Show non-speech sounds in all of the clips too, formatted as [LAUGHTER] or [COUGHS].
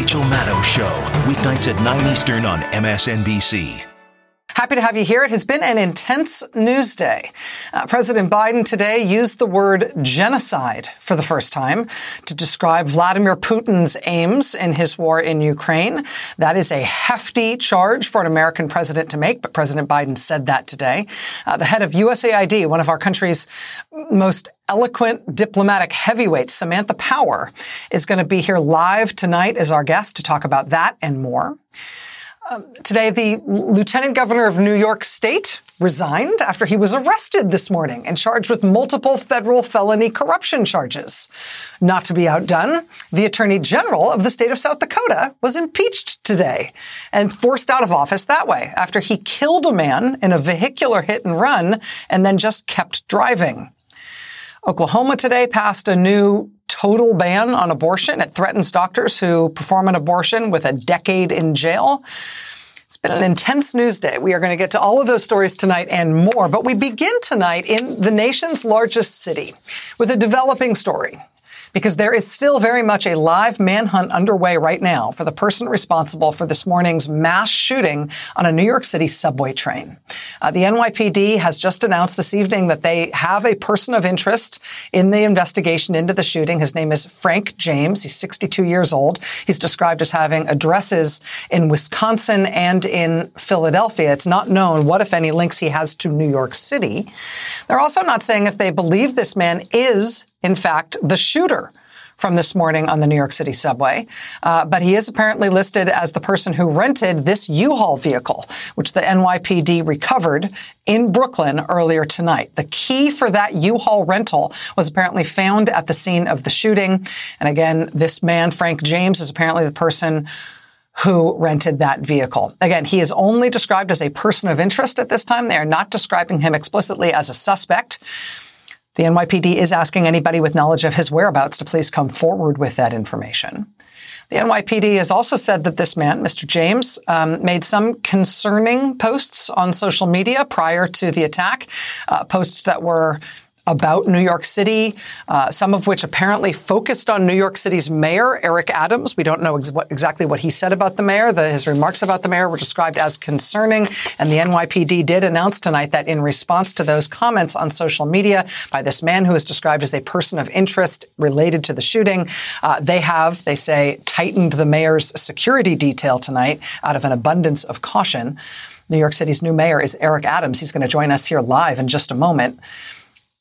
Rachel Maddow Show, weeknights at 9 Eastern on MSNBC. Happy to have you here. It has been an intense news day. Uh, President Biden today used the word genocide for the first time to describe Vladimir Putin's aims in his war in Ukraine. That is a hefty charge for an American president to make, but President Biden said that today. Uh, the head of USAID, one of our country's most eloquent diplomatic heavyweights, Samantha Power, is going to be here live tonight as our guest to talk about that and more. Um, today, the lieutenant governor of New York State resigned after he was arrested this morning and charged with multiple federal felony corruption charges. Not to be outdone, the attorney general of the state of South Dakota was impeached today and forced out of office that way after he killed a man in a vehicular hit and run and then just kept driving. Oklahoma today passed a new total ban on abortion. It threatens doctors who perform an abortion with a decade in jail. It's been an intense news day. We are going to get to all of those stories tonight and more, but we begin tonight in the nation's largest city with a developing story because there is still very much a live manhunt underway right now for the person responsible for this morning's mass shooting on a New York City subway train. Uh, the NYPD has just announced this evening that they have a person of interest in the investigation into the shooting. His name is Frank James. He's 62 years old. He's described as having addresses in Wisconsin and in Philadelphia. It's not known what, if any, links he has to New York City. They're also not saying if they believe this man is in fact, the shooter from this morning on the New York City subway. Uh, but he is apparently listed as the person who rented this U-Haul vehicle, which the NYPD recovered in Brooklyn earlier tonight. The key for that U-Haul rental was apparently found at the scene of the shooting. And again, this man, Frank James, is apparently the person who rented that vehicle. Again, he is only described as a person of interest at this time. They are not describing him explicitly as a suspect. The NYPD is asking anybody with knowledge of his whereabouts to please come forward with that information. The NYPD has also said that this man, Mr. James, um, made some concerning posts on social media prior to the attack, uh, posts that were about New York City, uh, some of which apparently focused on New York City's mayor, Eric Adams. We don't know ex- what, exactly what he said about the mayor. The, his remarks about the mayor were described as concerning, and the NYPD did announce tonight that in response to those comments on social media by this man who is described as a person of interest related to the shooting, uh, they have, they say, tightened the mayor's security detail tonight out of an abundance of caution. New York City's new mayor is Eric Adams. He's going to join us here live in just a moment.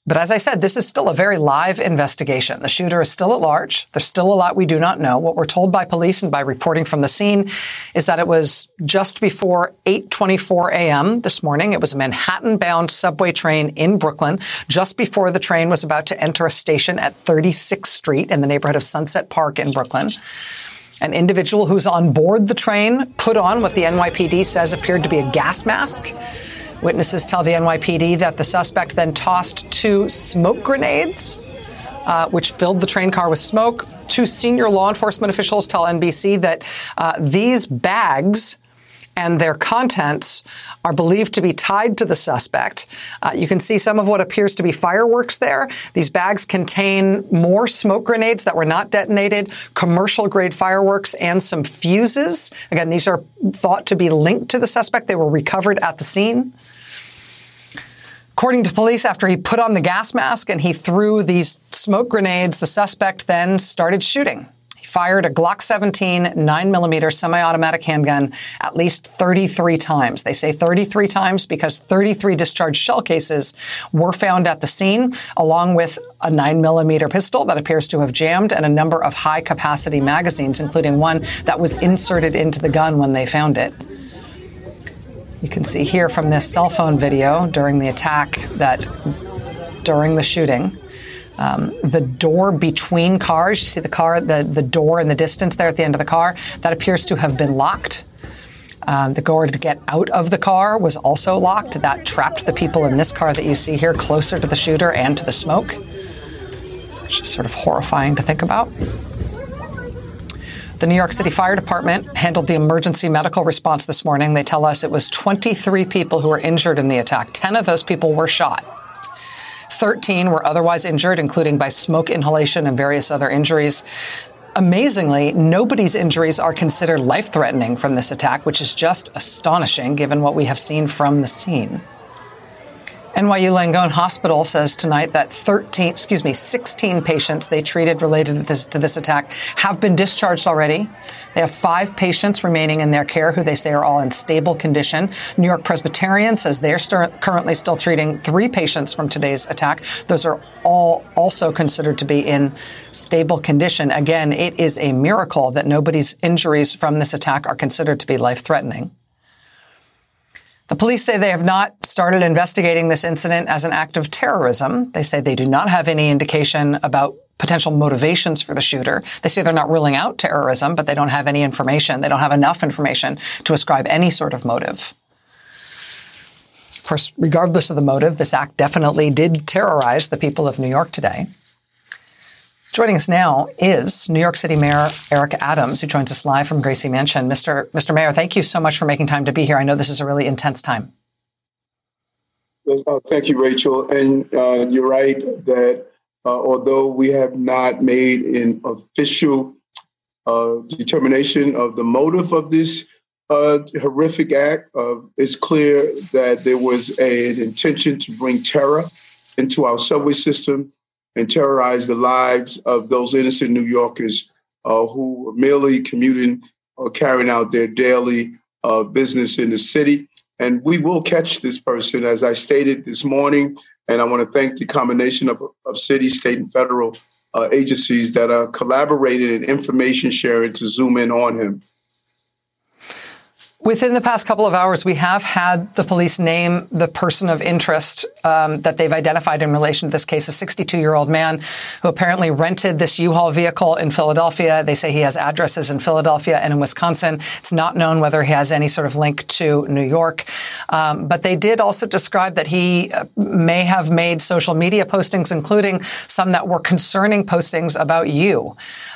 But as I said, this is still a very live investigation. The shooter is still at large. There's still a lot we do not know. What we're told by police and by reporting from the scene is that it was just before 8:24 a.m. this morning. It was a Manhattan-bound subway train in Brooklyn, just before the train was about to enter a station at 36th Street in the neighborhood of Sunset Park in Brooklyn. An individual who's on board the train put on what the NYPD says appeared to be a gas mask. Witnesses tell the NYPD that the suspect then tossed two smoke grenades. Uh, which filled the train car with smoke. Two senior law enforcement officials tell NBC that uh, these bags and their contents are believed to be tied to the suspect. Uh, you can see some of what appears to be fireworks there. These bags contain more smoke grenades that were not detonated, commercial grade fireworks, and some fuses. Again, these are thought to be linked to the suspect. They were recovered at the scene. According to police, after he put on the gas mask and he threw these smoke grenades, the suspect then started shooting. Fired a Glock 17 9mm semi-automatic handgun at least 33 times. They say 33 times because 33 discharged shell cases were found at the scene, along with a 9mm pistol that appears to have jammed and a number of high-capacity magazines, including one that was inserted into the gun when they found it. You can see here from this cell phone video during the attack that during the shooting, Um, the door between cars, you see the car, the, the door in the distance there at the end of the car, that appears to have been locked. Um, the door to get out of the car was also locked. That trapped the people in this car that you see here closer to the shooter and to the smoke. Which is sort of horrifying to think about. The New York City Fire Department handled the emergency medical response this morning. They tell us it was 23 people who were injured in the attack. 10 of those people were shot. 13 were otherwise injured, including by smoke inhalation and various other injuries. Amazingly, nobody's injuries are considered life threatening from this attack, which is just astonishing given what we have seen from the scene. NYU Langone Hospital says tonight that 13, excuse me, 16 patients they treated related to this, to this attack have been discharged already. They have five patients remaining in their care who they say are all in stable condition. New York Presbyterian says they're st- currently still treating three patients from today's attack. Those are all also considered to be in stable condition. Again, it is a miracle that nobody's injuries from this attack are considered to be life threatening. The police say they have not started investigating this incident as an act of terrorism. They say they do not have any indication about potential motivations for the shooter. They say they're not ruling out terrorism, but they don't have any information. They don't have enough information to ascribe any sort of motive. Of course, regardless of the motive, this act definitely did terrorize the people of New York today. Joining us now is New York City Mayor Eric Adams, who joins us live from Gracie Mansion. Mr. Mr. Mayor, thank you so much for making time to be here. I know this is a really intense time. Uh, thank you, Rachel. And uh, you're right that uh, although we have not made an official uh, determination of the motive of this uh, horrific act, uh, it's clear that there was a, an intention to bring terror into our subway system and terrorize the lives of those innocent New Yorkers uh, who were merely commuting or carrying out their daily uh, business in the city. And we will catch this person, as I stated this morning. And I want to thank the combination of, of city, state, and federal uh, agencies that are collaborating and information sharing to zoom in on him. Within the past couple of hours, we have had the police name the person of interest um, that they've identified in relation to this case, a 62 year old man who apparently rented this U-Haul vehicle in Philadelphia. They say he has addresses in Philadelphia and in Wisconsin. It's not known whether he has any sort of link to New York. Um, but they did also describe that he uh, may have made social media postings, including some that were concerning postings about you.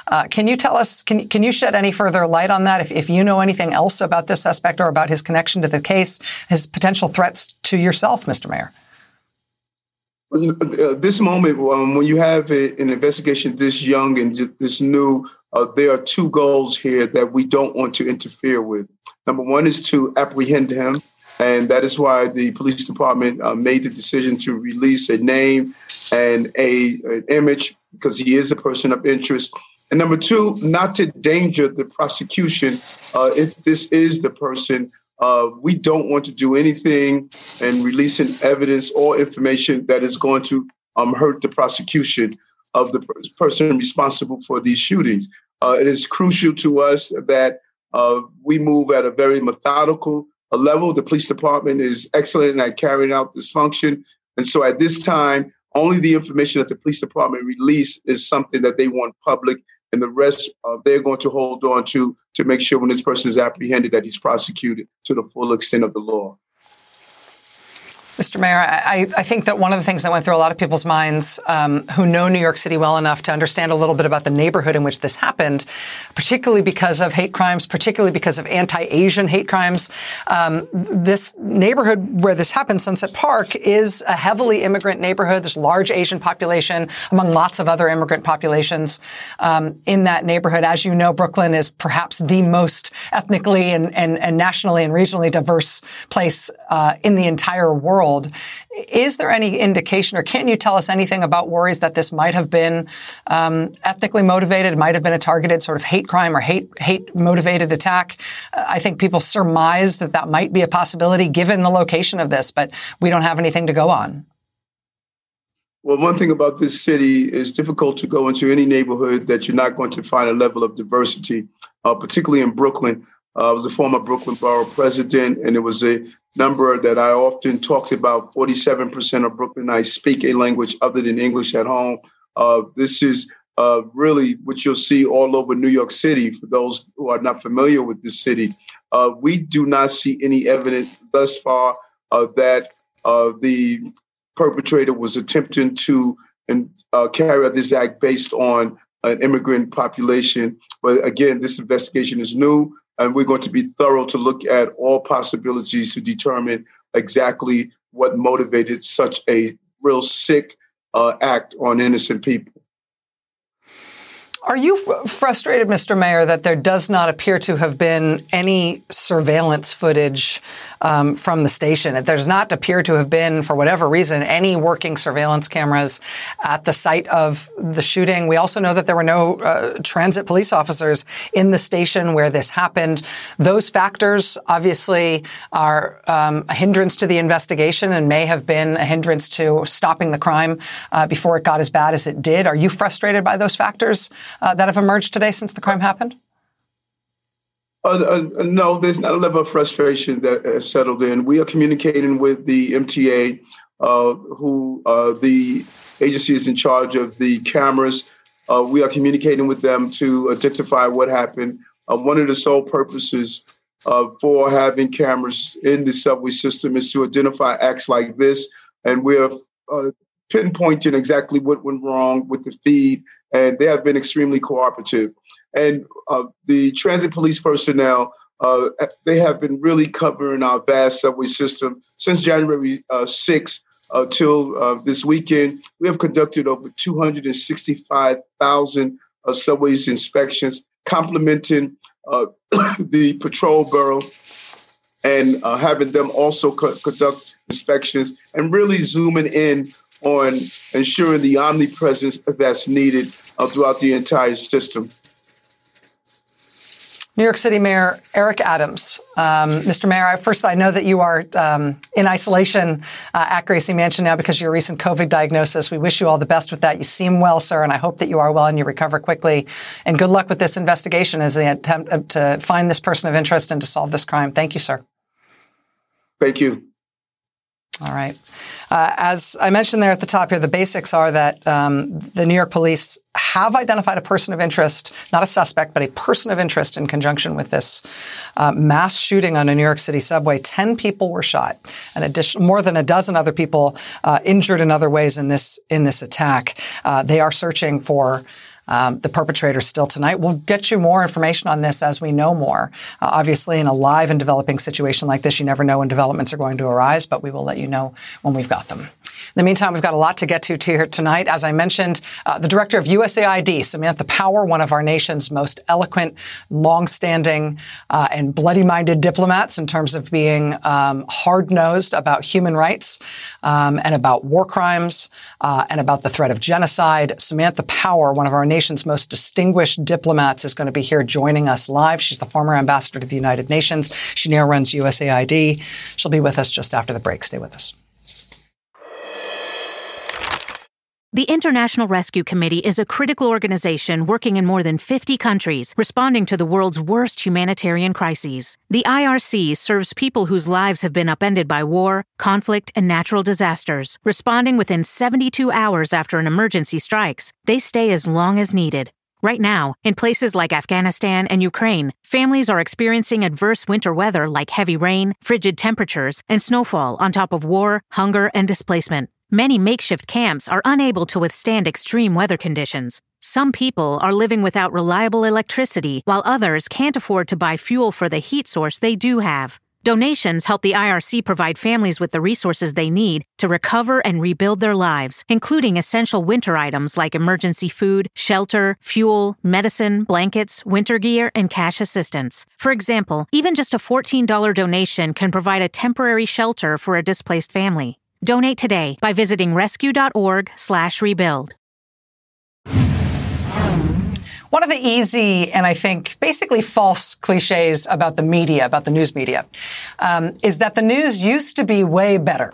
Uh, can you tell us, can, can you shed any further light on that? If, if you know anything else about this suspect or about his connection to the case, his potential threats to yourself, Mr. Mayor? Uh, this moment, um, when you have a, an investigation this young and this new, uh, there are two goals here that we don't want to interfere with. Number one is to apprehend him, and that is why the police department uh, made the decision to release a name and a an image because he is a person of interest and number two, not to danger the prosecution. Uh, if this is the person, uh, we don't want to do anything and releasing evidence or information that is going to um, hurt the prosecution of the person responsible for these shootings. Uh, it is crucial to us that uh, we move at a very methodical level. The police department is excellent at carrying out this function. And so at this time, only the information that the police department release is something that they want public and the rest uh, they're going to hold on to to make sure when this person is apprehended that he's prosecuted to the full extent of the law. Mr. Mayor, I, I, think that one of the things that went through a lot of people's minds um, who know New York City well enough to understand a little bit about the neighborhood in which this happened, particularly because of hate crimes, particularly because of anti-Asian hate crimes. Um, this neighborhood where this happened, Sunset Park, is a heavily immigrant neighborhood. There's a large Asian population among lots of other immigrant populations um, in that neighborhood. As you know, Brooklyn is perhaps the most ethnically and, and, and nationally and regionally diverse place uh, in the entire world Is there any indication, or can you tell us anything about worries that this might have been um, ethnically motivated, might have been a targeted sort of hate crime or hate hate motivated attack? Uh, I think people surmise that that might be a possibility given the location of this, but we don't have anything to go on. Well, one thing about this city is difficult to go into any neighborhood that you're not going to find a level of diversity, uh, particularly in Brooklyn. Uh, I was a former Brooklyn Borough president, and it was a number that I often talked about. 47% of Brooklynites speak a language other than English at home. Uh, this is uh, really what you'll see all over New York City. For those who are not familiar with this city, uh, we do not see any evidence thus far uh, that uh, the perpetrator was attempting to and, carry out this act based on an immigrant population. But again, this investigation is new, and we're going to be thorough to look at all possibilities to determine exactly what motivated such a real sick uh, act on innocent people. Are you frustrated, Mr. Mayor, that there does not appear to have been any surveillance footage um, from the station? There does not appear to have been, for whatever reason, any working surveillance cameras at the site of the shooting. We also know that there were no uh, transit police officers in the station where this happened. Those factors obviously are um, a hindrance to the investigation and may have been a hindrance to stopping the crime uh, before it got as bad as it did. Are you frustrated by those factors? Uh, that have emerged today since the crime happened? Uh, uh, no, there's not a level of frustration that has settled in. We are communicating with the MTA, uh, who uh, the agency is in charge of the cameras. Uh, we are communicating with them to identify what happened. one of the sole purposes for having cameras in the subway system is to identify acts like this, and we're pinpointing exactly what went wrong with the feed, and they have been extremely cooperative. And uh, the transit police personnel, uh, they have been really covering our vast subway system since January uh, 6th uh, till uh, this weekend. We have conducted over 265,000 uh, subways inspections, complementing uh, [COUGHS] the patrol bureau and having them also co- conduct inspections and really zooming in on ensuring the omnipresence that's needed uh, throughout the entire system. New York City Mayor Eric Adams. Um, Mr. Mayor, first, I know that you are um, in isolation uh, at Gracie Mansion now because of your recent COVID diagnosis. We wish you all the best with that. You seem well, sir, and I hope that you are well and you recover quickly. And good luck with this investigation as the attempt uh, to find this person of interest and to solve this crime. Thank you, sir. Thank you. All right. Uh, as I mentioned there at the top here, the basics are that um, the New York police have identified a person of interest, not a suspect, but a person of interest in conjunction with this uh, mass shooting on a New York City subway. Ten people were shot, and more than a dozen other people uh, injured in other ways in this in this attack. Uh, they are searching for um, the perpetrator still tonight. We'll get you more information on this as we know more. Uh, obviously, in a live and developing situation like this, you never know when developments are going to arise, but we will let you know when we've got them. In the meantime, we've got a lot to get to here tonight. As I mentioned, uh, the director of USAID, Samantha Power, one of our nation's most eloquent, long-standing, uh, and bloody-minded diplomats in terms of being um, hard-nosed about human rights um, and about war crimes uh, and about the threat of genocide. Samantha Power, one of our nation's most distinguished diplomats, is going to be here joining us live. She's the former ambassador to the United Nations. She now runs USAID. She'll be with us just after the break. Stay with us. The International Rescue Committee is a critical organization working in more than 50 countries, responding to the world's worst humanitarian crises. The IRC serves people whose lives have been upended by war, conflict, and natural disasters. Responding within 72 hours after an emergency strikes, they stay as long as needed. Right now, in places like Afghanistan and Ukraine, families are experiencing adverse winter weather like heavy rain, frigid temperatures, and snowfall on top of war, hunger, and displacement. Many makeshift camps are unable to withstand extreme weather conditions. Some people are living without reliable electricity, while others can't afford to buy fuel for the heat source they do have. Donations help the IRC provide families with the resources they need to recover and rebuild their lives, including essential winter items like emergency food, shelter, fuel, medicine, blankets, winter gear, and cash assistance. For example, even just a $14 donation can provide a temporary shelter for a displaced family. Donate today by visiting rescue.org/rebuild. One of the easy and I think basically false cliches about the media, about the news media, um, is that the news used to be way better.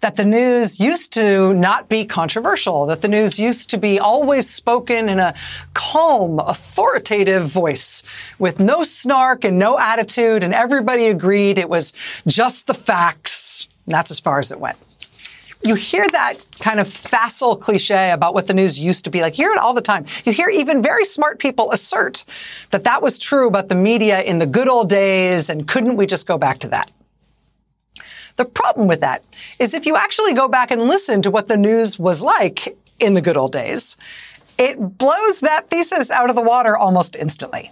That the news used to not be controversial, that the news used to be always spoken in a calm, authoritative voice with no snark and no attitude, and everybody agreed it was just the facts. And that's as far as it went. you hear that kind of facile cliche about what the news used to be like. You hear it all the time. You hear even very smart people assert that that was true about the media in the good old days and couldn't we just go back to that? The problem with that is if you actually go back and listen to what the news was like in the good old days, it blows that thesis out of the water almost instantly.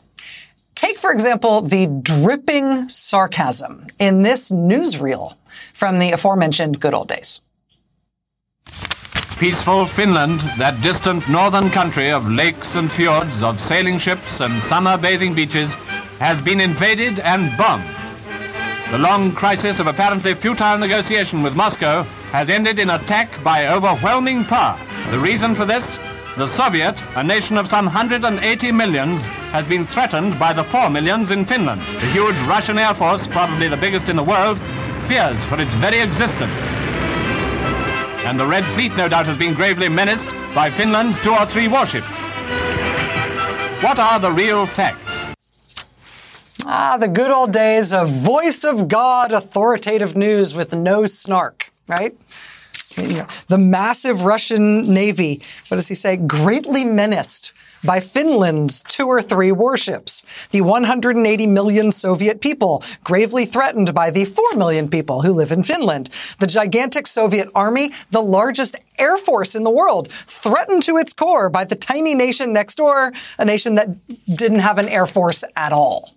Take, for example, the dripping sarcasm in this newsreel from the aforementioned good old days. Peaceful Finland, that distant northern country of lakes and fjords, of sailing ships and summer bathing beaches, has been invaded and bombed. The long crisis of apparently futile negotiation with Moscow has ended in attack by overwhelming power. The reason for this? The Soviet, a nation of some 180 millions, has been threatened by the 4 millions in Finland. The huge Russian Air Force, probably the biggest in the world, fears for its very existence. And the Red Fleet, no doubt, has been gravely menaced by Finland's two or three warships. What are the real facts? Ah, the good old days of voice of God authoritative news with no snark, right? The massive Russian Navy, what does he say? Greatly menaced by Finland's two or three warships. The 180 million Soviet people gravely threatened by the 4 million people who live in Finland. The gigantic Soviet army, the largest air force in the world, threatened to its core by the tiny nation next door, a nation that didn't have an air force at all.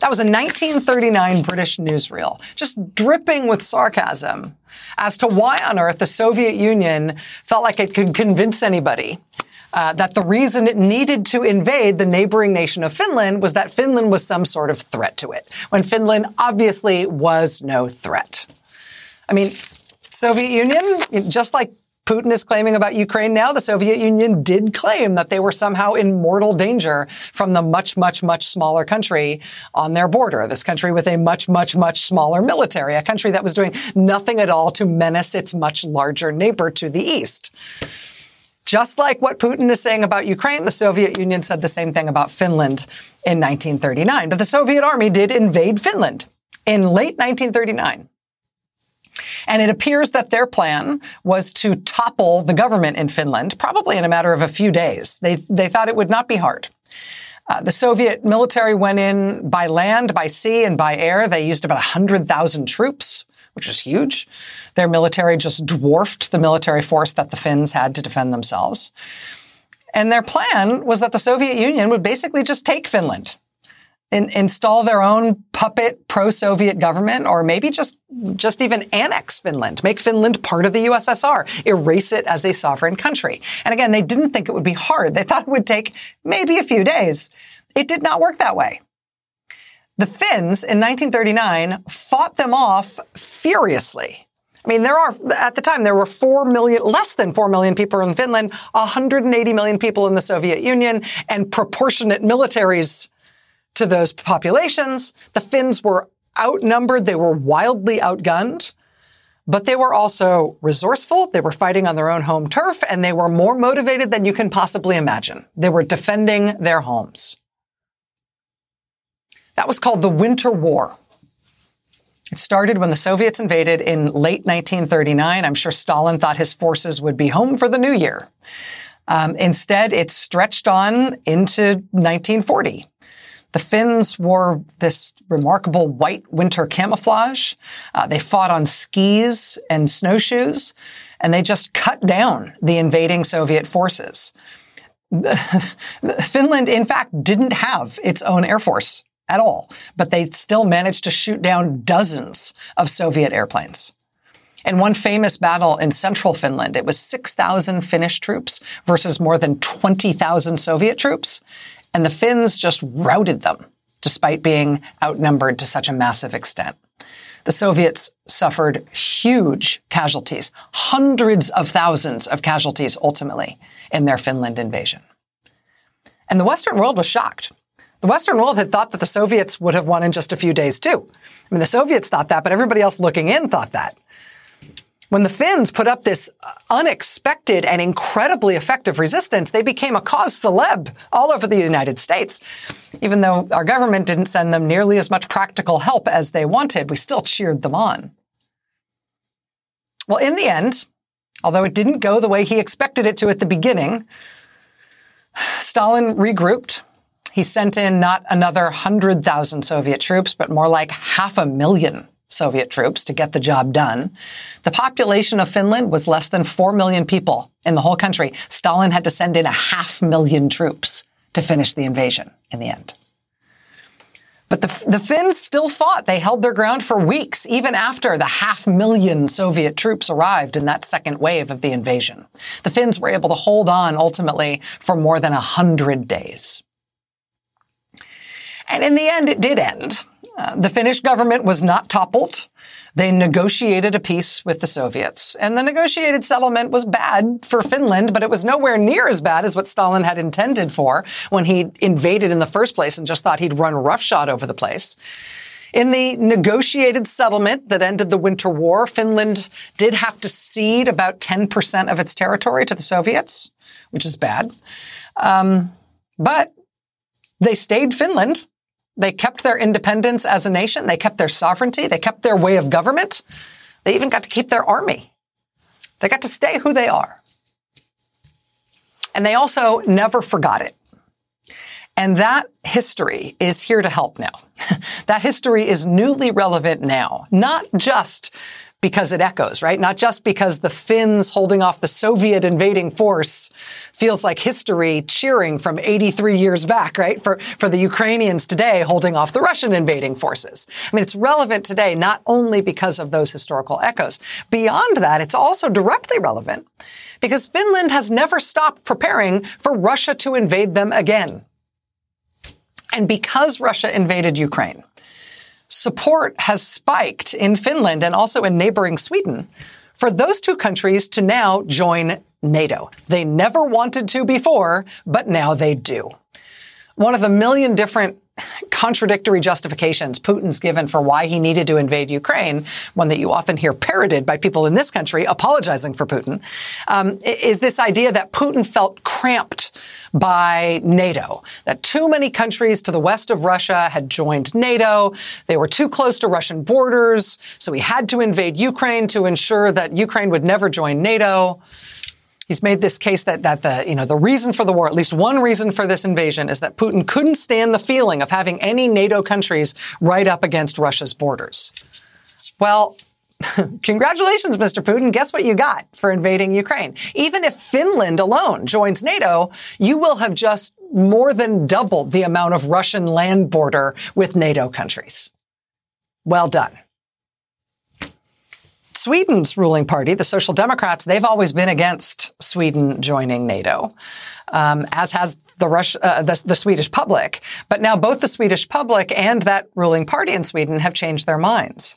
That was a 1939 British newsreel, just dripping with sarcasm as to why on earth the Soviet Union felt like it could convince anybody uh, that the reason it needed to invade the neighboring nation of Finland was that Finland was some sort of threat to it, when Finland obviously was no threat. I mean, Soviet Union, just like Putin is claiming about Ukraine now, the Soviet Union did claim that they were somehow in mortal danger from the much, much, much smaller country on their border. This country with a much, much, much smaller military, a country that was doing nothing at all to menace its much larger neighbor to the east. Just like what Putin is saying about Ukraine, the Soviet Union said the same thing about Finland in 1939. But the Soviet army did invade Finland in late 1939. And it appears that their plan was to topple the government in Finland, probably in a matter of a few days. They, they thought it would not be hard. Uh, the Soviet military went in by land, by sea, and by air. They used about 100,000 troops, which is huge. Their military just dwarfed the military force that the Finns had to defend themselves. And their plan was that the Soviet Union would basically just take Finland in, install their own puppet pro-Soviet government, or maybe just just even annex Finland, make Finland part of the USSR, erase it as a sovereign country. And again, they didn't think it would be hard. They thought it would take maybe a few days. It did not work that way. The Finns in 1939 fought them off furiously. I mean, there are, at the time, there were 4 million, less than 4 million people in Finland, 180 million people in the Soviet Union, and proportionate militaries to those populations. The Finns were outnumbered. They were wildly outgunned, but they were also resourceful. They were fighting on their own home turf and they were more motivated than you can possibly imagine. They were defending their homes. That was called the Winter War. It started when the Soviets invaded in late 1939. I'm sure Stalin thought his forces would be home for the new year. Um, instead, it stretched on into 1940. The Finns wore this remarkable white winter camouflage. Uh, they fought on skis and snowshoes, and they just cut down the invading Soviet forces. [LAUGHS] Finland, in fact, didn't have its own air force at all, but they still managed to shoot down dozens of Soviet airplanes. In one famous battle in central Finland, it was 6,000 Finnish troops versus more than 20,000 Soviet troops. And the Finns just routed them, despite being outnumbered to such a massive extent. The Soviets suffered huge casualties, hundreds of thousands of casualties ultimately in their Finland invasion. And the Western world was shocked. The Western world had thought that the Soviets would have won in just a few days too. I mean, the Soviets thought that, but everybody else looking in thought that. When the Finns put up this unexpected and incredibly effective resistance, they became a cause celeb all over the United States. Even though our government didn't send them nearly as much practical help as they wanted, we still cheered them on. Well, in the end, although it didn't go the way he expected it to at the beginning, [SIGHS] Stalin regrouped. He sent in not another 100,000 Soviet troops, but more like half a million Soviet troops to get the job done. The population of Finland was less than 4 million people in the whole country. Stalin had to send in a half million troops to finish the invasion in the end. But the, the Finns still fought. They held their ground for weeks, even after the half million Soviet troops arrived in that second wave of the invasion. The Finns were able to hold on ultimately for more than a hundred days. And in the end, it did end. Uh, the Finnish government was not toppled. They negotiated a peace with the Soviets. And the negotiated settlement was bad for Finland, but it was nowhere near as bad as what Stalin had intended for when he invaded in the first place and just thought he'd run roughshod over the place. In the negotiated settlement that ended the Winter War, Finland did have to cede about 10% of its territory to the Soviets, which is bad. Um, but they stayed Finland. They kept their independence as a nation. They kept their sovereignty. They kept their way of government. They even got to keep their army. They got to stay who they are. And they also never forgot it. And that history is here to help now. [LAUGHS] that history is newly relevant now, not just because it echoes, right? Not just because the Finns holding off the Soviet invading force feels like history cheering from 83 years back, right? For, for the Ukrainians today holding off the Russian invading forces. I mean, it's relevant today not only because of those historical echoes. Beyond that, it's also directly relevant because Finland has never stopped preparing for Russia to invade them again. And because Russia invaded Ukraine, support has spiked in Finland and also in neighboring Sweden for those two countries to now join NATO. They never wanted to before, but now they do. One of the million different contradictory justifications Putin's given for why he needed to invade Ukraine, one that you often hear parroted by people in this country apologizing for Putin, um, is this idea that Putin felt cramped by NATO, that too many countries to the west of Russia had joined NATO, they were too close to Russian borders, so he had to invade Ukraine to ensure that Ukraine would never join NATO. He's made this case that, that the, you know, the reason for the war, at least one reason for this invasion is that Putin couldn't stand the feeling of having any NATO countries right up against Russia's borders. Well, [LAUGHS] Congratulations, Mr. Putin. Guess what you got for invading Ukraine? Even if Finland alone joins NATO, you will have just more than doubled the amount of Russian land border with NATO countries. Well done. Sweden's ruling party, the Social Democrats, they've always been against Sweden joining NATO, um, as has the, Russia, uh, the, the Swedish public. But now both the Swedish public and that ruling party in Sweden have changed their minds.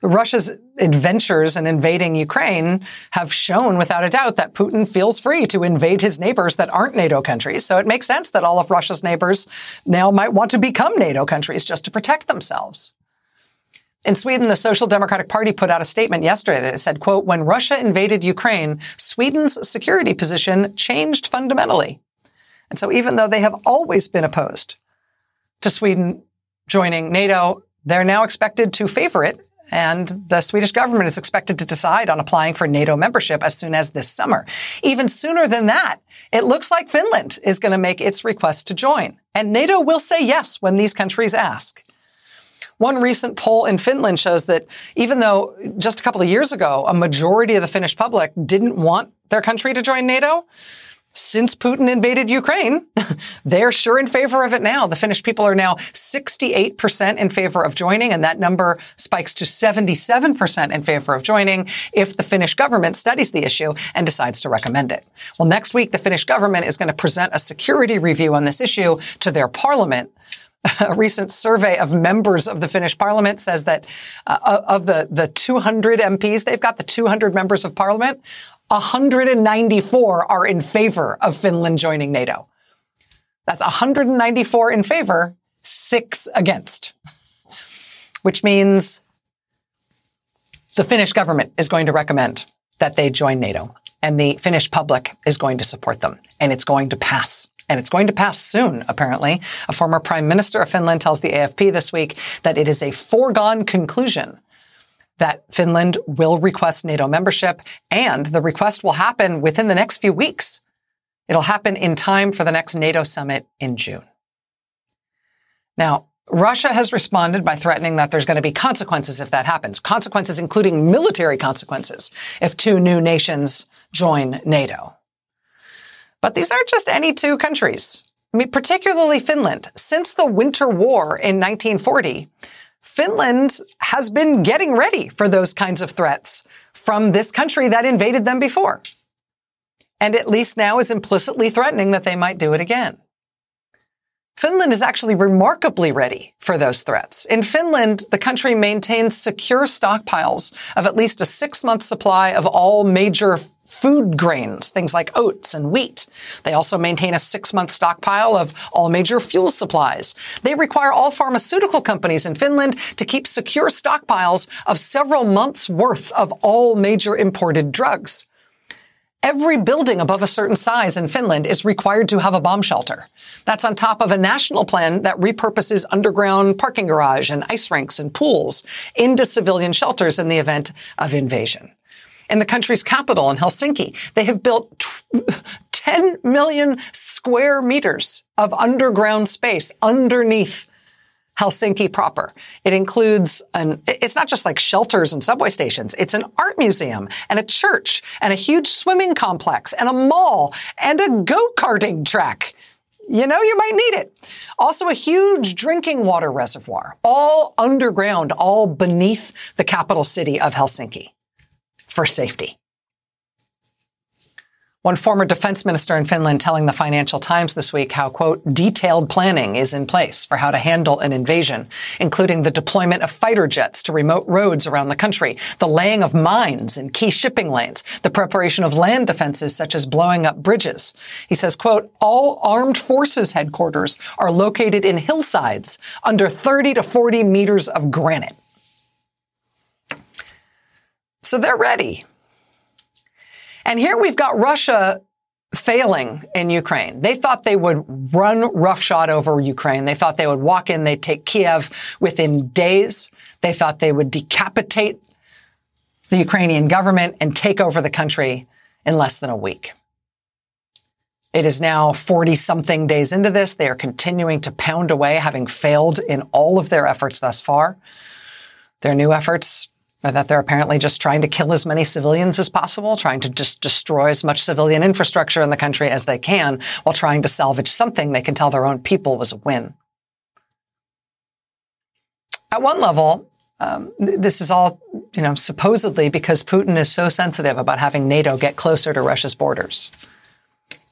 Russia's adventures in invading Ukraine have shown without a doubt that Putin feels free to invade his neighbors that aren't NATO countries. So it makes sense that all of Russia's neighbors now might want to become NATO countries just to protect themselves. In Sweden, the Social Democratic Party put out a statement yesterday that said, quote, when Russia invaded Ukraine, Sweden's security position changed fundamentally. And so even though they have always been opposed to Sweden joining NATO, they're now expected to favor it. And the Swedish government is expected to decide on applying for NATO membership as soon as this summer. Even sooner than that, it looks like Finland is going to make its request to join. And NATO will say yes when these countries ask. One recent poll in Finland shows that even though just a couple of years ago, a majority of the Finnish public didn't want their country to join NATO, since Putin invaded Ukraine, [LAUGHS] they're sure in favor of it now. The Finnish people are now 68% in favor of joining, and that number spikes to 77% in favor of joining if the Finnish government studies the issue and decides to recommend it. Well, next week, the Finnish government is going to present a security review on this issue to their parliament [LAUGHS] a recent survey of members of the Finnish parliament says that uh, of the, the 200 MPs they've got, the 200 members of parliament, 194 are in favor of Finland joining NATO. That's 194 in favor, six against, which means the Finnish government is going to recommend that they join NATO and the Finnish public is going to support them and it's going to pass. And it's going to pass soon, apparently. A former prime minister of Finland tells the AFP this week that it is a foregone conclusion that Finland will request NATO membership, and the request will happen within the next few weeks. It'll happen in time for the next NATO summit in June. Now, Russia has responded by threatening that there's going to be consequences if that happens. Consequences including military consequences if two new nations join NATO. But these aren't just any two countries. I mean, particularly Finland. Since the Winter War in 1940, Finland has been getting ready for those kinds of threats from this country that invaded them before. And at least now is implicitly threatening that they might do it again. Finland is actually remarkably ready for those threats. In Finland, the country maintains secure stockpiles of at least a six month supply of all major food grains, things like oats and wheat. They also maintain a six month stockpile of all major fuel supplies. They require all pharmaceutical companies in Finland to keep secure stockpiles of several months worth of all major imported drugs. Every building above a certain size in Finland is required to have a bomb shelter. That's on top of a national plan that repurposes underground parking garage and ice rinks and pools into civilian shelters in the event of invasion. In the country's capital in Helsinki, they have built [LAUGHS] 10 million square meters of underground space underneath Helsinki proper. It includes an, it's not just like shelters and subway stations. It's an art museum and a church and a huge swimming complex and a mall and a go-karting track. You know, you might need it. Also a huge drinking water reservoir, all underground, all beneath the capital city of Helsinki for safety. One former defense minister in Finland telling the Financial Times this week how, quote, detailed planning is in place for how to handle an invasion, including the deployment of fighter jets to remote roads around the country, the laying of mines in key shipping lanes, the preparation of land defenses such as blowing up bridges. He says, quote, all armed forces headquarters are located in hillsides under 30 to 40 meters of granite. So they're ready. And here we've got Russia failing in Ukraine. They thought they would run roughshod over Ukraine. They thought they would walk in, they'd take Kiev within days. They thought they would decapitate the Ukrainian government and take over the country in less than a week. It is now 40 something days into this. They are continuing to pound away, having failed in all of their efforts thus far. Their new efforts that they're apparently just trying to kill as many civilians as possible, trying to just destroy as much civilian infrastructure in the country as they can, while trying to salvage something they can tell their own people was a win. At one level, um, this is all, you know, supposedly because Putin is so sensitive about having NATO get closer to Russia's borders.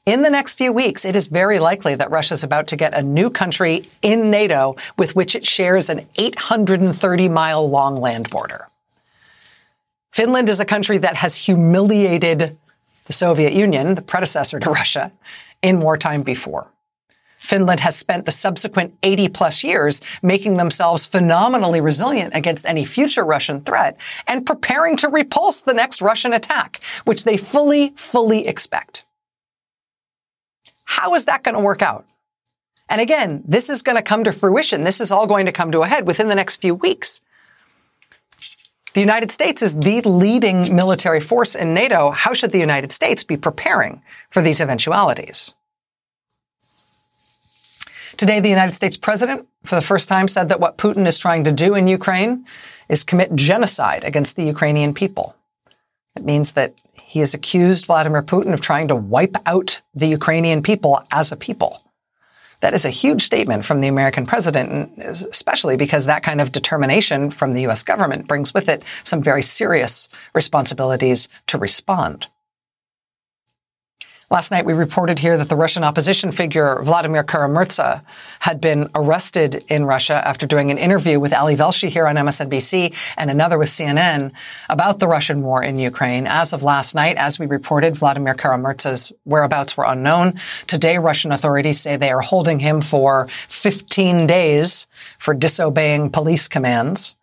In the next few weeks, it is very likely that Russia is about to get a new country in NATO with which it shares an 830 mile long land border. Finland is a country that has humiliated the Soviet Union, the predecessor to [LAUGHS] Russia, in wartime before. Finland has spent the subsequent 80 plus years making themselves phenomenally resilient against any future Russian threat and preparing to repulse the next Russian attack, which they fully, fully expect. How is that going to work out? And again, this is going to come to fruition. This is all going to come to a head within the next few weeks. The United States is the leading military force in NATO. How should the United States be preparing for these eventualities? Today, the United States president, for the first time, said that what Putin is trying to do in Ukraine is commit genocide against the Ukrainian people. It means that he has accused Vladimir Putin of trying to wipe out the Ukrainian people as a people. That is a huge statement from the American president, especially because that kind of determination from the U.S. government brings with it some very serious responsibilities to respond. Last night, we reported here that the Russian opposition figure Vladimir Kara-Murza had been arrested in Russia after doing an interview with Ali Velshi here on MSNBC and another with CNN about the Russian war in Ukraine. As of last night, as we reported, Vladimir Kara-Murza's whereabouts were unknown. Today, Russian authorities say they are holding him for 15 days for disobeying police commands.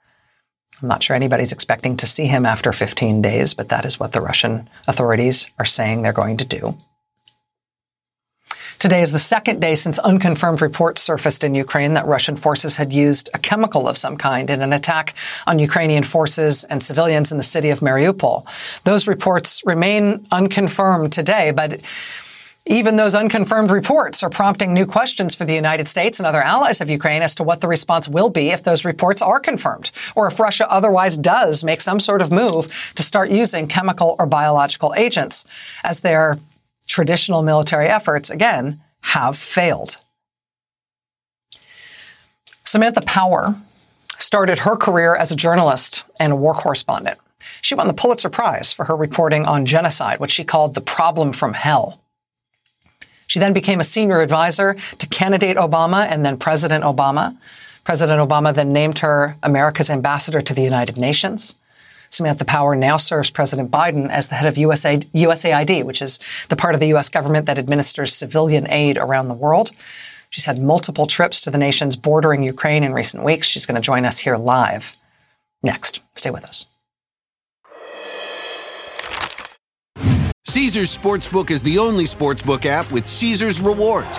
I'm not sure anybody's expecting to see him after 15 days, but that is what the Russian authorities are saying they're going to do. Today is the second day since unconfirmed reports surfaced in Ukraine that Russian forces had used a chemical of some kind in an attack on Ukrainian forces and civilians in the city of Mariupol. Those reports remain unconfirmed today, but even those unconfirmed reports are prompting new questions for the United States and other allies of Ukraine as to what the response will be if those reports are confirmed, or if Russia otherwise does make some sort of move to start using chemical or biological agents as their traditional military efforts, again, have failed. Samantha Power started her career as a journalist and a war correspondent. She won the Pulitzer Prize for her reporting on genocide, what she called the problem from hell. She then became a senior advisor to candidate Obama and then President Obama. President Obama then named her America's ambassador to the United Nations. Samantha Power now serves President Biden as the head of USA, USAID, which is the part of the U.S. government that administers civilian aid around the world. She's had multiple trips to the nations bordering Ukraine in recent weeks. She's going to join us here live next. Stay with us. Caesars Sportsbook is the only sportsbook app with Caesars rewards.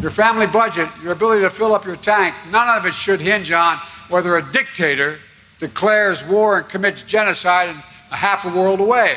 Your family budget, your ability to fill up your tank, none of it should hinge on whether a dictator declares war and commits genocide a half a world away.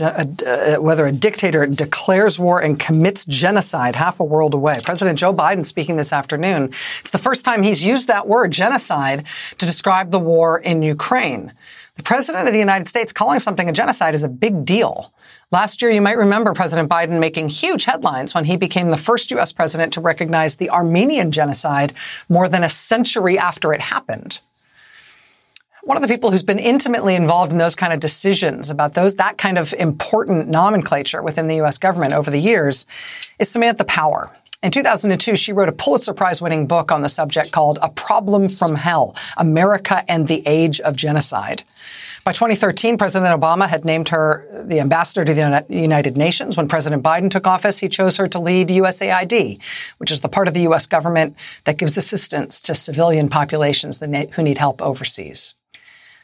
Uh, uh, whether a dictator declares war and commits genocide half a world away. President Joe Biden speaking this afternoon. It's the first time he's used that word, genocide, to describe the war in Ukraine. The president of the United States calling something a genocide is a big deal. Last year, you might remember President Biden making huge headlines when he became the first U.S. president to recognize the Armenian genocide more than a century after it happened. One of the people who's been intimately involved in those kind of decisions about those, that kind of important nomenclature within the U.S. government over the years is Samantha Power. In 2002, she wrote a Pulitzer Prize winning book on the subject called A Problem from Hell America and the Age of Genocide. By 2013, President Obama had named her the ambassador to the United Nations. When President Biden took office, he chose her to lead USAID, which is the part of the U.S. government that gives assistance to civilian populations who need help overseas.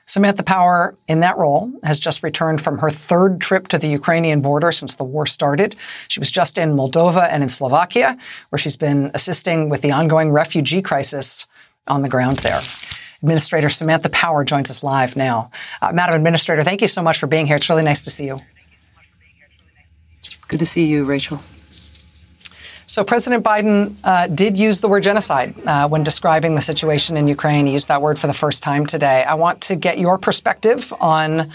Samantha Power, in that role, has just returned from her third trip to the Ukrainian border since the war started. She was just in Moldova and in Slovakia, where she's been assisting with the ongoing refugee crisis on the ground there. Administrator Samantha Power joins us live now. Uh, Madam Administrator, thank you so much for being here. It's really nice to see you. Good to see you, Rachel. So President Biden uh, did use the word genocide uh, when describing the situation in Ukraine. He used that word for the first time today. I want to get your perspective on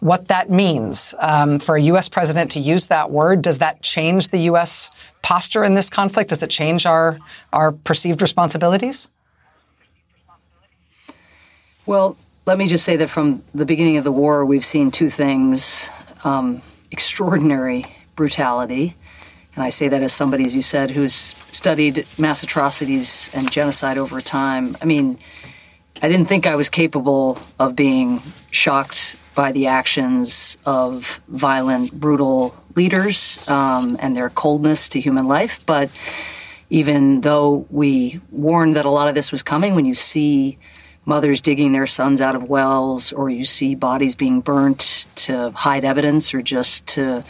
what that means um, for a U.S. president to use that word. Does that change the U.S. posture in this conflict? Does it change our our perceived responsibilities? Well, let me just say that from the beginning of the war, we've seen two things: um, extraordinary brutality and I say that as somebody, as you said, who's studied mass atrocities and genocide over time. I mean, I didn't think I was capable of being shocked by the actions of violent, brutal leaders um, and their coldness to human life. But even though we warned that a lot of this was coming, when you see mothers digging their sons out of wells, or you see bodies being burnt to hide evidence or just to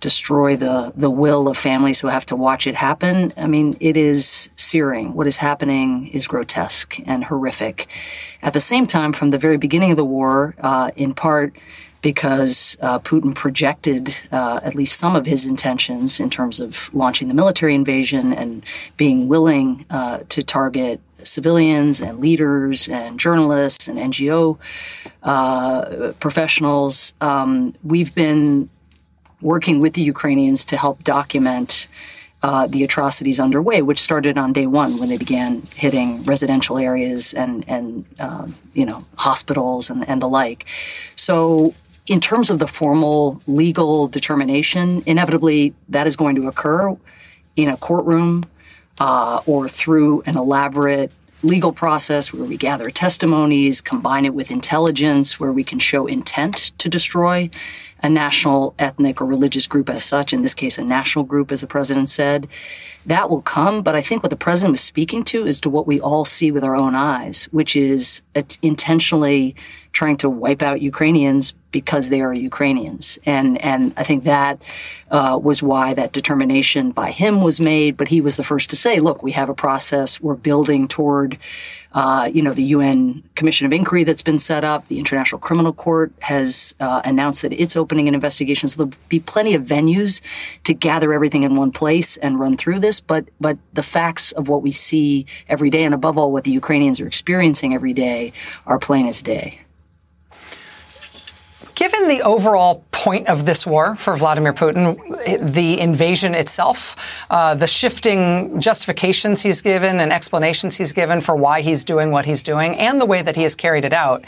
destroy the the will of families who have to watch it happen. I mean, it is searing. What is happening is grotesque and horrific. At the same time, from the very beginning of the war, uh, in part because uh, Putin projected uh, at least some of his intentions in terms of launching the military invasion and being willing uh, to target civilians and leaders and journalists and NGO uh, professionals. Um, we've been working with the Ukrainians to help document uh, the atrocities underway, which started on day one when they began hitting residential areas and and uh, you know hospitals and, and the like. So. In terms of the formal legal determination, inevitably that is going to occur in a courtroom uh, or through an elaborate legal process where we gather testimonies, combine it with intelligence, where we can show intent to destroy a national, ethnic, or religious group as such, in this case, a national group, as the president said. That will come, but I think what the president was speaking to is to what we all see with our own eyes, which is intentionally trying to wipe out Ukrainians because they are Ukrainians. And, and I think that uh, was why that determination by him was made. But he was the first to say, look, we have a process. We're building toward, uh, you know, the UN Commission of Inquiry that's been set up. The International Criminal Court has uh, announced that it's opening an investigation. So there'll be plenty of venues to gather everything in one place and run through this. But, but the facts of what we see every day and above all what the Ukrainians are experiencing every day are plain as day. Given the overall point of this war for Vladimir Putin, the invasion itself, uh, the shifting justifications he's given and explanations he's given for why he's doing what he's doing, and the way that he has carried it out,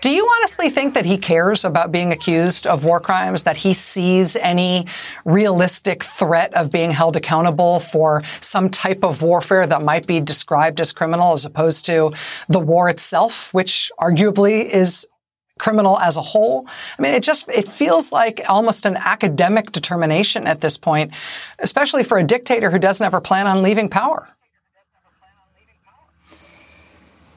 do you honestly think that he cares about being accused of war crimes, that he sees any realistic threat of being held accountable for some type of warfare that might be described as criminal as opposed to the war itself, which arguably is criminal as a whole. I mean, it just it feels like almost an academic determination at this point, especially for a dictator who doesn't ever plan on leaving power.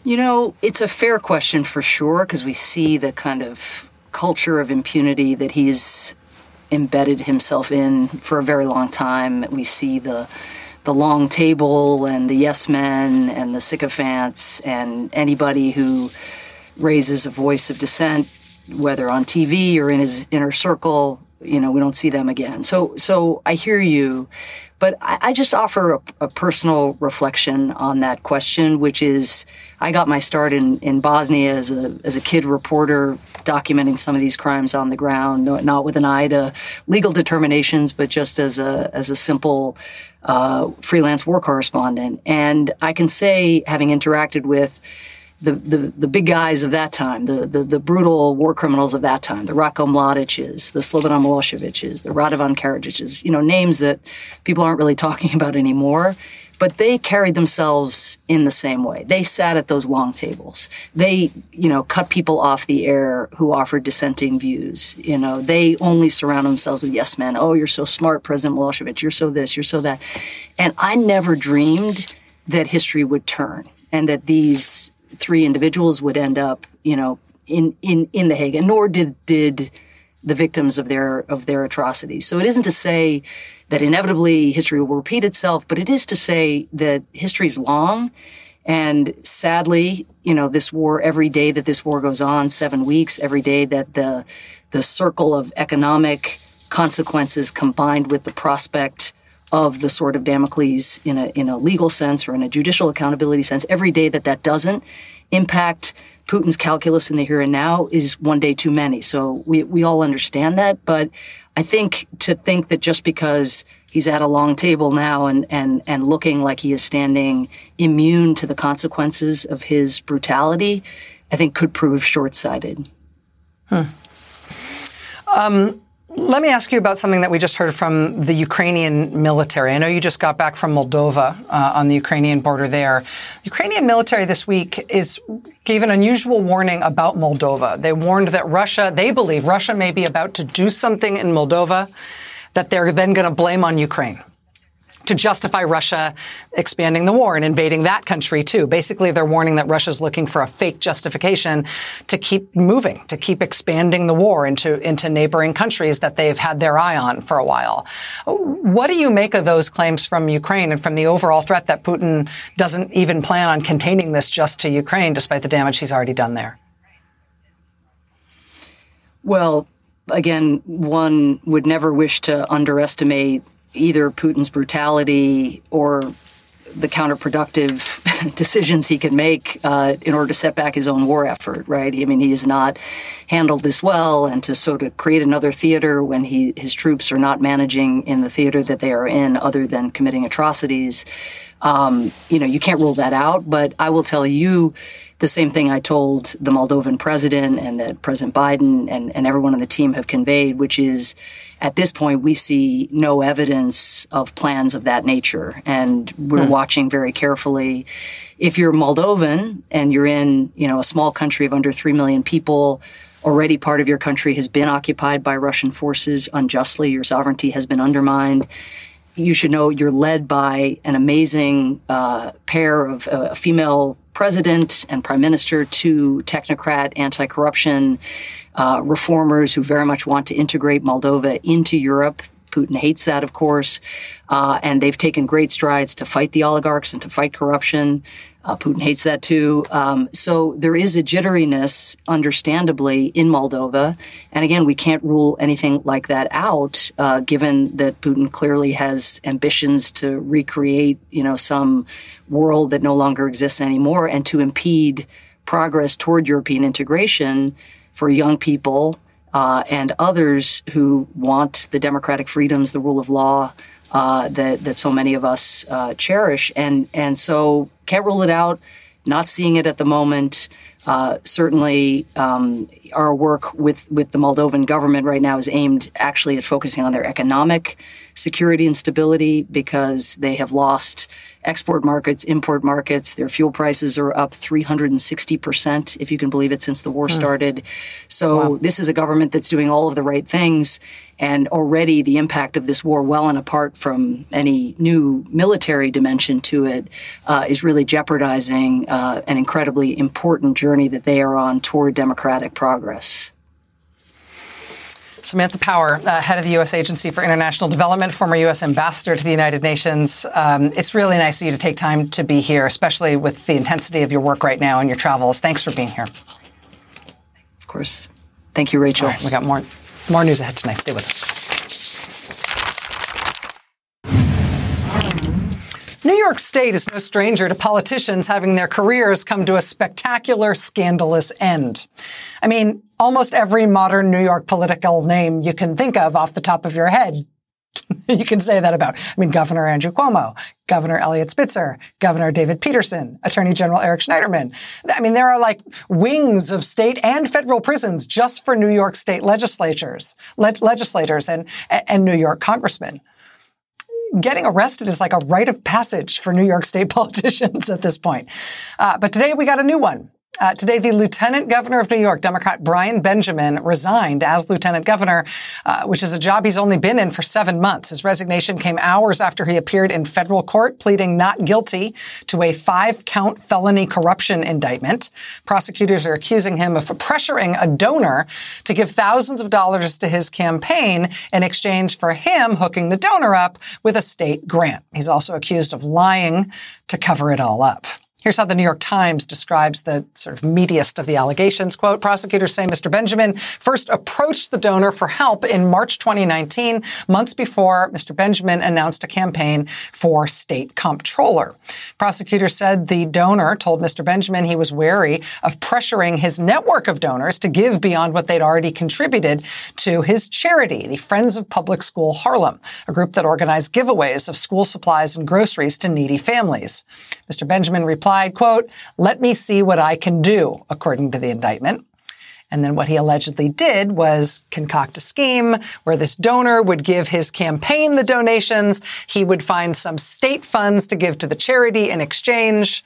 You know, it's a fair question for sure because we see the kind of culture of impunity that he's embedded himself in for a very long time. We see the the long table and the yes men and the sycophants and anybody who raises a voice of dissent, whether on TV or in his inner circle. You know, we don't see them again. So, so I hear you, but I, I just offer a, a, personal reflection on that question, which is I got my start in, in Bosnia as a as a kid reporter, documenting some of these crimes on the ground, not with an eye to legal determinations, but just as a as a simple uh, freelance war correspondent. And I can say, having interacted with the, the, the big guys of that time, the, the, the, brutal war criminals of that time, the Ratko Mladic's, the Slobodan Milosevic's, the Radovan Karadzic's, you know, names that people aren't really [LAUGHS] talking about anymore. But they carried themselves in the same way. They sat at those long tables. They, you know, cut people off the air who offered dissenting views. You know, they only surround themselves with yes men. Oh, you're so smart, President Milosevic. You're so this, you're so that. And I never dreamed that history would turn and that these three individuals would end up, you know, in in in the Hague, and nor did did the victims of their of their atrocities. So it isn't to say that inevitably history will repeat itself, but it is to say that history is long. And sadly, you know, this war, every day that this war goes on, seven weeks, every day that the the circle of economic consequences combined with the prospect of the sword of Damocles in a in a legal sense or in a judicial accountability sense. Every day that that doesn't impact Putin's calculus in the here and now is one day too many. So we we all understand that, but I think to think that just because he's at a long table now and and and looking like he is standing immune to the consequences of his brutality, I think could prove short-sighted. Huh. Um, let me ask you about something that we just heard from the Ukrainian military. I know you just got back from Moldova uh, on the Ukrainian border there. The Ukrainian military this week is gave an unusual warning about Moldova. They warned that Russia, they believe Russia may be about to do something in Moldova that they're then going to blame on Ukraine to justify Russia expanding the war and invading that country too. Basically, they're warning that Russia's looking for a fake justification to keep moving, to keep expanding the war into, into neighboring countries that they've had their eye on for a while. What do you make of those claims from Ukraine and from the overall threat that Putin doesn't even plan on containing this just to Ukraine, despite the damage he's already done there? Well, again, one would never wish to underestimate either Putin's brutality or the counterproductive [LAUGHS] decisions he can make uh, in order to set back his own war effort, right? I mean, he has not handled this well, and to sort of create another theater when he his troops are not managing in the theater that they are in, other than committing atrocities. Um, you know, you can't rule that out. But I will tell you the same thing I told the Moldovan president and that President Biden and, and everyone on the team have conveyed, which is at this point, we see no evidence of plans of that nature. And we're hmm. watching very carefully. If you're Moldovan and you're in, you know, a small country of under 3 million people, already part of your country has been occupied by Russian forces unjustly, your sovereignty has been undermined you should know you're led by an amazing uh, pair of uh, a female president and prime minister, two technocrat, anti corruption uh, reformers who very much want to integrate Moldova into Europe. Putin hates that, of course. Uh, and they've taken great strides to fight the oligarchs and to fight corruption. Uh, Putin hates that too. Um, so there is a jitteriness, understandably, in Moldova. And again, we can't rule anything like that out, uh, given that Putin clearly has ambitions to recreate, you know, some world that no longer exists anymore, and to impede progress toward European integration for young people uh, and others who want the democratic freedoms, the rule of law, uh, that that so many of us uh, cherish, and and so can't rule it out. Not seeing it at the moment. Uh, certainly, um, our work with with the Moldovan government right now is aimed actually at focusing on their economic security and stability because they have lost export markets, import markets. Their fuel prices are up 360%, if you can believe it, since the war hmm. started. So wow. this is a government that's doing all of the right things. And already the impact of this war, well and apart from any new military dimension to it, uh, is really jeopardizing uh, an incredibly important journey that they are on toward democratic progress. Samantha Power, uh, head of the U.S. Agency for International Development, former U.S. ambassador to the United Nations. Um, it's really nice of you to take time to be here, especially with the intensity of your work right now and your travels. Thanks for being here. Of course. Thank you, Rachel. we got more, more news ahead tonight. Stay with us. New York State is no stranger to politicians having their careers come to a spectacular, scandalous end. I mean, almost every modern New York political name you can think of off the top of your head. [LAUGHS] you can say that about, I mean, Governor Andrew Cuomo, Governor Eliot Spitzer, Governor David Paterson, Attorney General Eric Schneiderman. I mean, there are like wings of state and federal prisons just for New York state legislatures, le- legislators and, and New York congressmen getting arrested is like a rite of passage for New York State [LAUGHS] politicians at this point. Uh, but today we got a new one. Uh, today, the Lieutenant Governor of New York, Democrat Brian Benjamin, resigned as Lieutenant Governor, uh, which is a job he's only been in for seven months. His resignation came hours after he appeared in federal court pleading not guilty to a five-count felony corruption indictment. Prosecutors are accusing him of pressuring a donor to give thousands of dollars to his campaign in exchange for him hooking the donor up with a state grant. He's also accused of lying to cover it all up. Here's how the New York Times describes the sort of meatiest of the allegations. Quote, prosecutors say Mr. Benjamin first approached the donor for help in March 2019, months before Mr. Benjamin announced a campaign for state comptroller. Prosecutors said the donor told Mr. Benjamin he was wary of pressuring his network of donors to give beyond what they'd already contributed to his charity, the Friends of Public School Harlem, a group that organized giveaways of school supplies and groceries to needy families. Mr. Benjamin replied, replied, quote, let me see what I can do, according to the indictment. And then what he allegedly did was concoct a scheme where this donor would give his campaign the donations. He would find some state funds to give to the charity in exchange.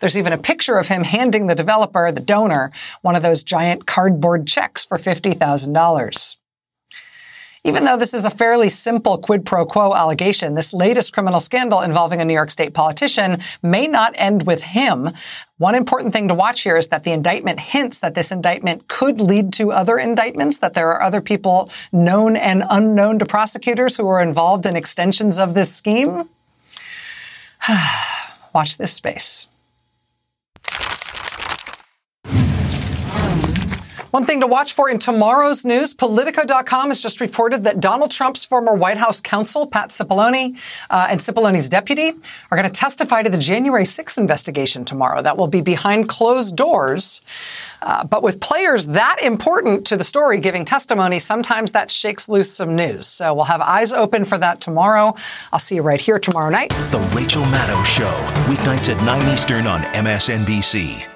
There's even a picture of him handing the developer, the donor, one of those giant cardboard checks for $50,000. Even though this is a fairly simple quid pro quo allegation, this latest criminal scandal involving a New York State politician may not end with him. One important thing to watch here is that the indictment hints that this indictment could lead to other indictments, that there are other people known and unknown to prosecutors who are involved in extensions of this scheme. [SIGHS] watch this space. One thing to watch for in tomorrow's news Politico.com has just reported that Donald Trump's former White House counsel, Pat Cipollone, uh, and Cipollone's deputy are going to testify to the January 6th investigation tomorrow. That will be behind closed doors. Uh, but with players that important to the story giving testimony, sometimes that shakes loose some news. So we'll have eyes open for that tomorrow. I'll see you right here tomorrow night. The Rachel Maddow Show, weeknights at 9 Eastern on MSNBC.